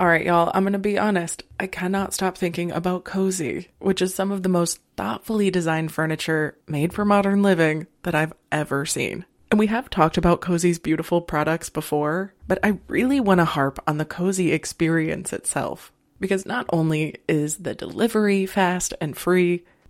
All right, y'all, I'm going to be honest. I cannot stop thinking about Cozey, which is some of the most thoughtfully designed furniture made for modern living that I've ever seen. And we have talked about Cozey's beautiful products before, but I really want to harp on the Cozey experience itself. Because not only is the delivery fast and free,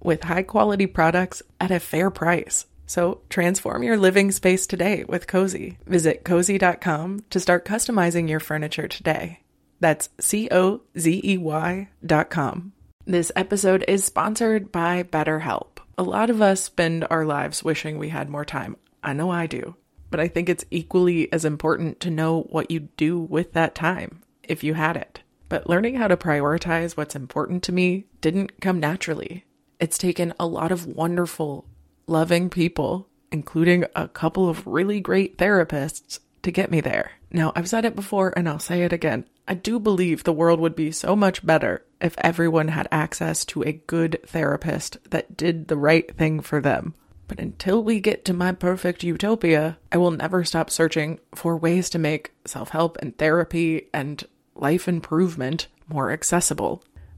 with high quality products at a fair price. So transform your living space today with Cozey. Visit cozey.com to start customizing your furniture today. That's C O Z E Y dot com. This episode is sponsored by BetterHelp. A lot of us spend our lives wishing we had more time. I know I do. But I think it's equally as important to know what you'd do with that time if you had it. But learning how to prioritize what's important to me didn't come naturally. It's taken a lot of wonderful, loving people, including a couple of really great therapists, to get me there. Now, I've said it before and I'll say it again. I do believe the world would be so much better if everyone had access to a good therapist that did the right thing for them. But until we get to my perfect utopia, I will never stop searching for ways to make self help and therapy and life improvement more accessible.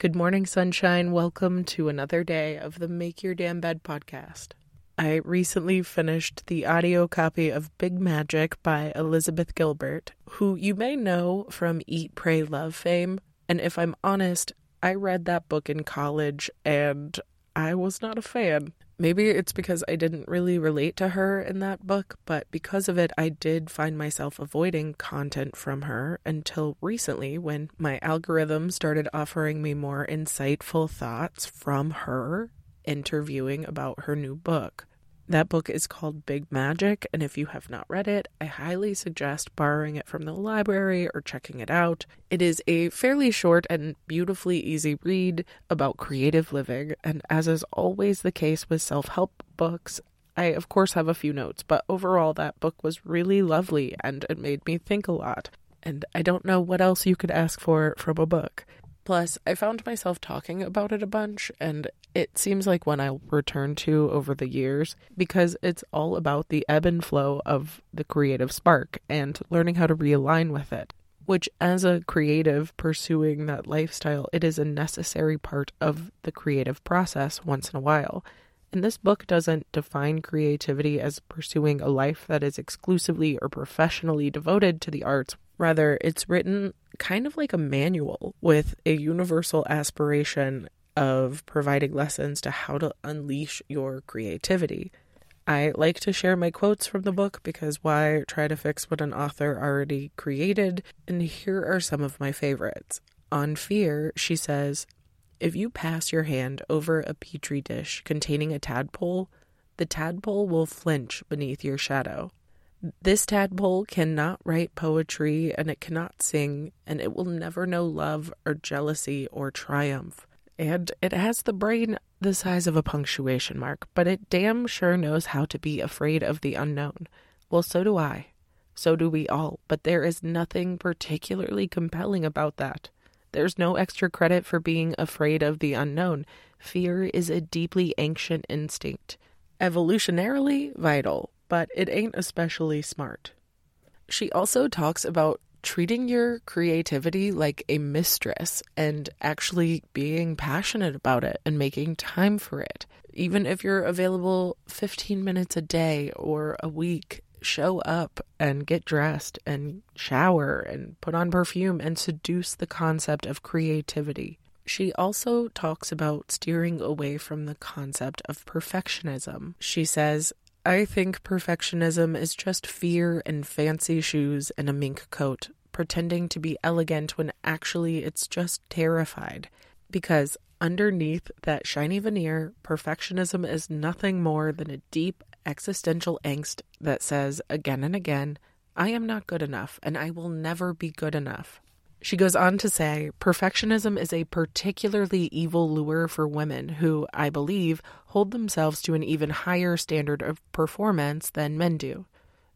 Good morning, sunshine. Welcome to another day of the Make Your Damn Bed podcast. I recently finished the audio copy of Big Magic by Elizabeth Gilbert, who you may know from Eat, Pray, Love fame. And if I'm honest, I read that book in college and I was not a fan. Maybe it's because I didn't really relate to her in that book, but because of it, I did find myself avoiding content from her until recently when my algorithm started offering me more insightful thoughts from her interviewing about her new book. That book is called Big Magic, and if you have not read it, I highly suggest borrowing it from the library or checking it out. It is a fairly short and beautifully easy read about creative living, and as is always the case with self help books, I of course have a few notes, but overall, that book was really lovely and it made me think a lot. And I don't know what else you could ask for from a book. Plus, I found myself talking about it a bunch, and it seems like one I'll return to over the years because it's all about the ebb and flow of the creative spark and learning how to realign with it. Which, as a creative pursuing that lifestyle, it is a necessary part of the creative process once in a while. And this book doesn't define creativity as pursuing a life that is exclusively or professionally devoted to the arts. Rather, it's written kind of like a manual with a universal aspiration of providing lessons to how to unleash your creativity. I like to share my quotes from the book because why try to fix what an author already created? And here are some of my favorites. On fear, she says, If you pass your hand over a petri dish containing a tadpole, the tadpole will flinch beneath your shadow. This tadpole cannot write poetry and it cannot sing, and it will never know love or jealousy or triumph. And it has the brain the size of a punctuation mark, but it damn sure knows how to be afraid of the unknown. Well, so do I. So do we all, but there is nothing particularly compelling about that. There's no extra credit for being afraid of the unknown. Fear is a deeply ancient instinct, evolutionarily vital, but it ain't especially smart. She also talks about treating your creativity like a mistress and actually being passionate about it and making time for it. Even if you're available 15 minutes a day or a week, show up and get dressed and shower and put on perfume and seduce the concept of creativity. She also talks about steering away from the concept of perfectionism. She says, I think perfectionism is just fear and fancy shoes and a mink coat, pretending to be elegant when actually it's just terrified. Because underneath that shiny veneer, perfectionism is nothing more than a deep existential angst that says again and again, I am not good enough and I will never be good enough. She goes on to say perfectionism is a particularly evil lure for women who, I believe, hold themselves to an even higher standard of performance than men do.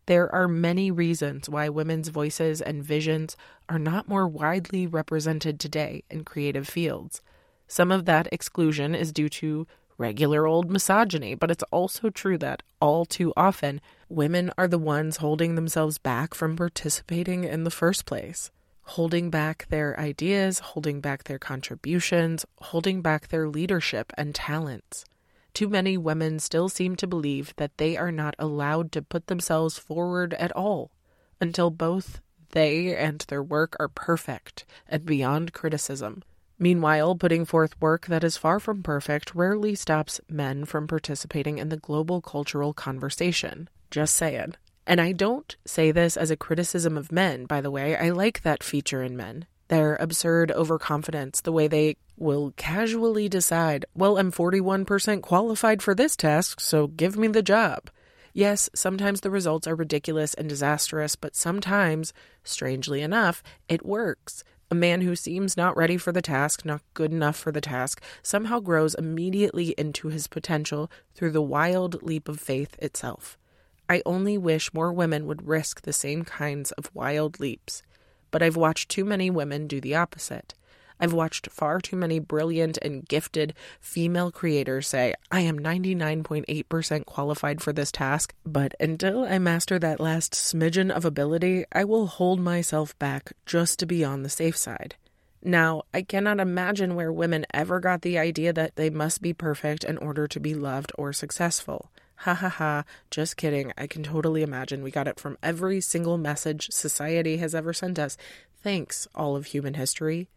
There are many reasons why women's voices and visions are not more widely represented today in creative fields. Some of that exclusion is due to regular old misogyny, but it's also true that all too often women are the ones holding themselves back from participating in the first place holding back their ideas, holding back their contributions, holding back their leadership and talents. Too many women still seem to believe that they are not allowed to put themselves forward at all until both they and their work are perfect and beyond criticism. Meanwhile, putting forth work that is far from perfect rarely stops men from participating in the global cultural conversation. Just saying. And I don't say this as a criticism of men, by the way. I like that feature in men. Their absurd overconfidence, the way they will casually decide, well, I'm 41% qualified for this task, so give me the job. Yes, sometimes the results are ridiculous and disastrous, but sometimes, strangely enough, it works. A man who seems not ready for the task, not good enough for the task, somehow grows immediately into his potential through the wild leap of faith itself. I only wish more women would risk the same kinds of wild leaps. But I've watched too many women do the opposite. I've watched far too many brilliant and gifted female creators say, I am 99.8% qualified for this task, but until I master that last smidgen of ability, I will hold myself back just to be on the safe side. Now, I cannot imagine where women ever got the idea that they must be perfect in order to be loved or successful. Ha ha ha, just kidding. I can totally imagine. We got it from every single message society has ever sent us. Thanks, all of human history.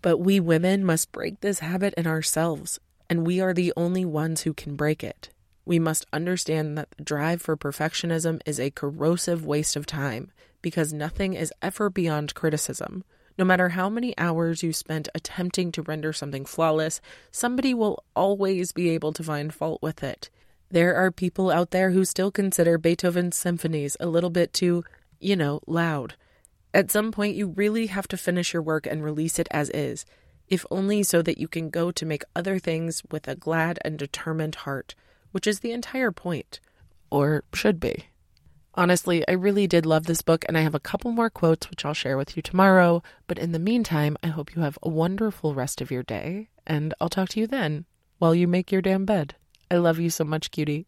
But we women must break this habit in ourselves, and we are the only ones who can break it. We must understand that the drive for perfectionism is a corrosive waste of time because nothing is ever beyond criticism. No matter how many hours you spent attempting to render something flawless, somebody will always be able to find fault with it. There are people out there who still consider Beethoven's symphonies a little bit too, you know, loud. At some point, you really have to finish your work and release it as is, if only so that you can go to make other things with a glad and determined heart, which is the entire point. Or should be. Honestly, I really did love this book, and I have a couple more quotes which I'll share with you tomorrow. But in the meantime, I hope you have a wonderful rest of your day, and I'll talk to you then while you make your damn bed. I love you so much, cutie.